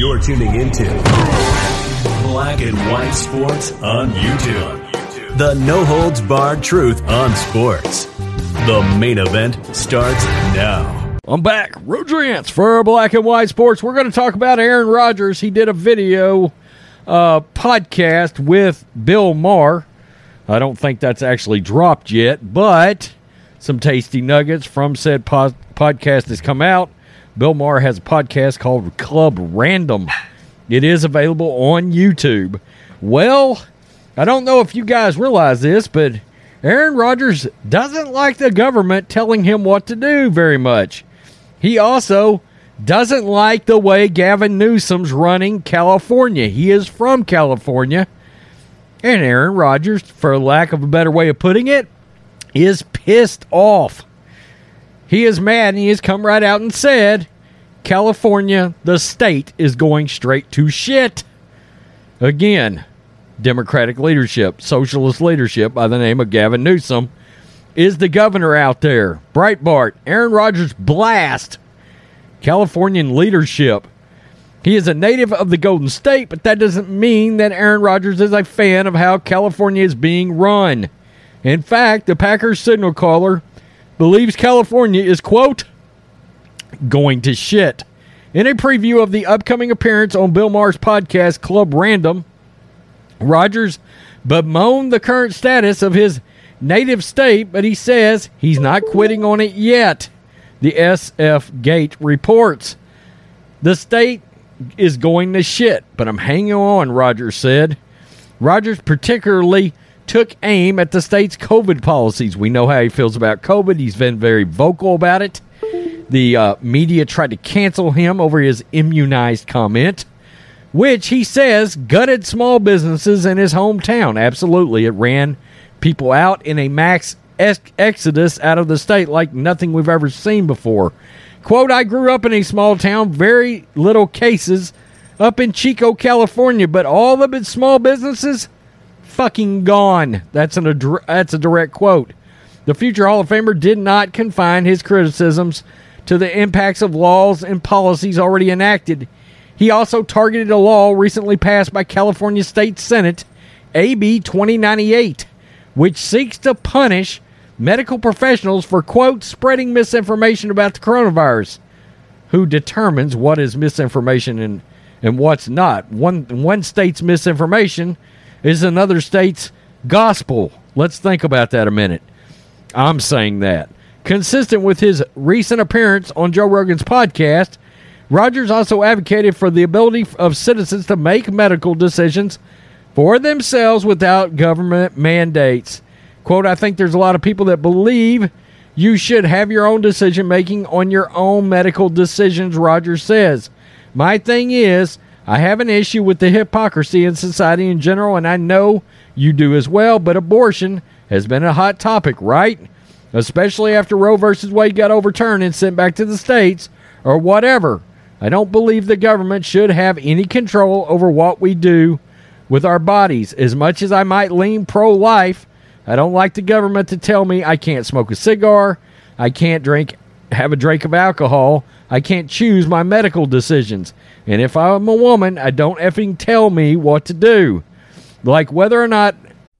You're tuning into Black and White Sports on YouTube. The no holds barred truth on sports. The main event starts now. I'm back. Rodrance for Black and White Sports. We're going to talk about Aaron Rodgers. He did a video uh, podcast with Bill Maher. I don't think that's actually dropped yet, but some tasty nuggets from said pod- podcast has come out. Bill Maher has a podcast called Club Random. It is available on YouTube. Well, I don't know if you guys realize this, but Aaron Rodgers doesn't like the government telling him what to do very much. He also doesn't like the way Gavin Newsom's running California. He is from California. And Aaron Rodgers, for lack of a better way of putting it, is pissed off. He is mad and he has come right out and said California, the state, is going straight to shit. Again, Democratic leadership, socialist leadership by the name of Gavin Newsom, is the governor out there. Breitbart, Aaron Rodgers blast Californian leadership. He is a native of the Golden State, but that doesn't mean that Aaron Rodgers is a fan of how California is being run. In fact, the Packers signal caller believes California is, quote, going to shit. In a preview of the upcoming appearance on Bill Maher's podcast, Club Random, Rodgers bemoaned the current status of his native state, but he says he's not quitting on it yet. The SF Gate reports. The state is going to shit, but I'm hanging on, Rodgers said. Rodgers particularly took aim at the state's COVID policies. We know how he feels about COVID. He's been very vocal about it. The uh, media tried to cancel him over his immunized comment, which he says gutted small businesses in his hometown. Absolutely. It ran people out in a max ex- exodus out of the state like nothing we've ever seen before. Quote, I grew up in a small town, very little cases up in Chico, California, but all of the small businesses fucking gone. That's an adr- that's a direct quote. The future Hall of Famer did not confine his criticisms to the impacts of laws and policies already enacted. He also targeted a law recently passed by California State Senate, AB 2098, which seeks to punish medical professionals for quote spreading misinformation about the coronavirus. Who determines what is misinformation and and what's not? One one state's misinformation is another state's gospel. Let's think about that a minute. I'm saying that. Consistent with his recent appearance on Joe Rogan's podcast, Rodgers also advocated for the ability of citizens to make medical decisions for themselves without government mandates. Quote, I think there's a lot of people that believe you should have your own decision making on your own medical decisions, Rodgers says. My thing is, I have an issue with the hypocrisy in society in general, and I know you do as well, but abortion has been a hot topic, right? Especially after Roe versus Wade got overturned and sent back to the states or whatever. I don't believe the government should have any control over what we do with our bodies. As much as I might lean pro life, I don't like the government to tell me I can't smoke a cigar, I can't drink have a drink of alcohol, I can't choose my medical decisions. And if I'm a woman, I don't effing tell me what to do. Like whether or not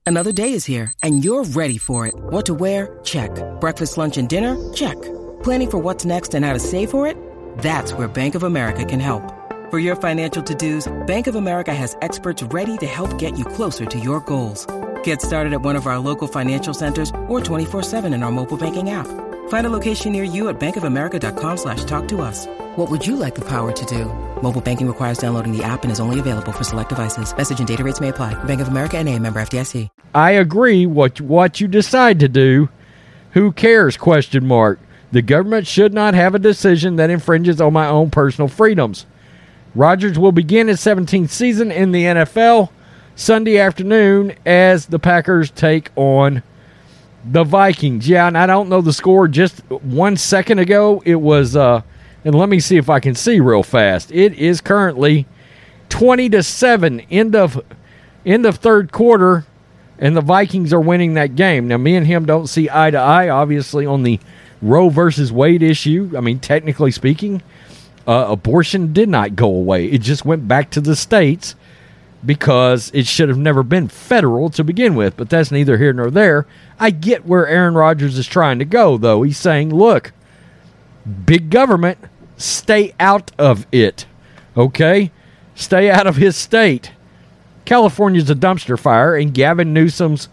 Another day is here, and you're ready for it. What to wear? Check. Breakfast, lunch, and dinner? Check. Planning for what's next and how to save for it? That's where Bank of America can help. For your financial to dos, Bank of America has experts ready to help get you closer to your goals. Get started at one of our local financial centers or 24-7 in our mobile banking app. Find a location near you at bankofamerica.com slash talk to us. What would you like the power to do? Mobile banking requires downloading the app and is only available for select devices. Message and data rates may apply. Bank of America and a member FDIC. I agree what what you decide to do, who cares question mark. The government should not have a decision that infringes on my own personal freedoms. Rodgers will begin his 17th season in the NFL Sunday afternoon as the Packers take on the Vikings. Yeah, and I don't know the score. Just one second ago, it was. Uh, and let me see if I can see real fast. It is currently twenty to seven. End of end of third quarter, and the Vikings are winning that game. Now, me and him don't see eye to eye, obviously, on the Roe versus Wade issue. I mean, technically speaking, uh, abortion did not go away. It just went back to the states because it should have never been federal to begin with. But that's neither here nor there. I get where Aaron Rodgers is trying to go, though. He's saying, look, big government, stay out of it. Okay? Stay out of his state. California's a dumpster fire, and Gavin Newsom's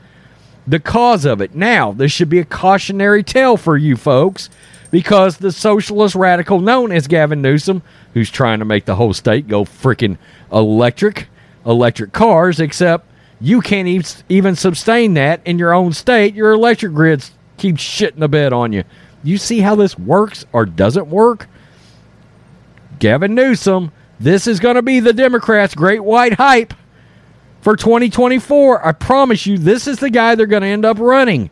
the cause of it. Now, this should be a cautionary tale for you folks because the socialist radical known as Gavin Newsom, who's trying to make the whole state go freaking electric, electric cars, except you can't even sustain that in your own state. Your electric grids keep shitting the bed on you. You see how this works or doesn't work? Gavin Newsom, this is going to be the Democrats' great white hype for 2024. I promise you, this is the guy they're going to end up running.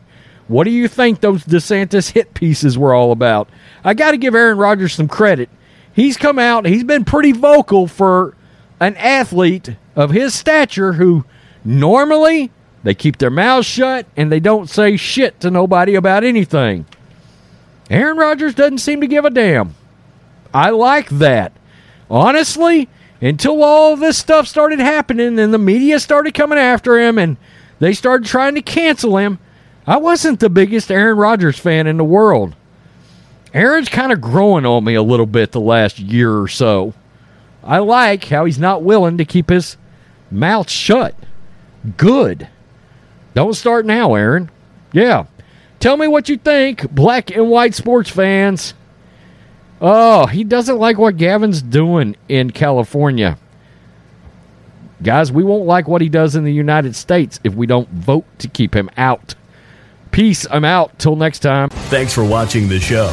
What do you think those DeSantis hit pieces were all about? I got to give Aaron Rodgers some credit. He's come out, he's been pretty vocal for an athlete of his stature who normally they keep their mouths shut and they don't say shit to nobody about anything. Aaron Rodgers doesn't seem to give a damn. I like that. Honestly, until all this stuff started happening and the media started coming after him and they started trying to cancel him, I wasn't the biggest Aaron Rodgers fan in the world. Aaron's kind of growing on me a little bit the last year or so. I like how he's not willing to keep his mouth shut. Good. Don't start now, Aaron. Yeah. Tell me what you think, black and white sports fans. Oh, he doesn't like what Gavin's doing in California. Guys, we won't like what he does in the United States if we don't vote to keep him out. Peace. I'm out. Till next time. Thanks for watching the show.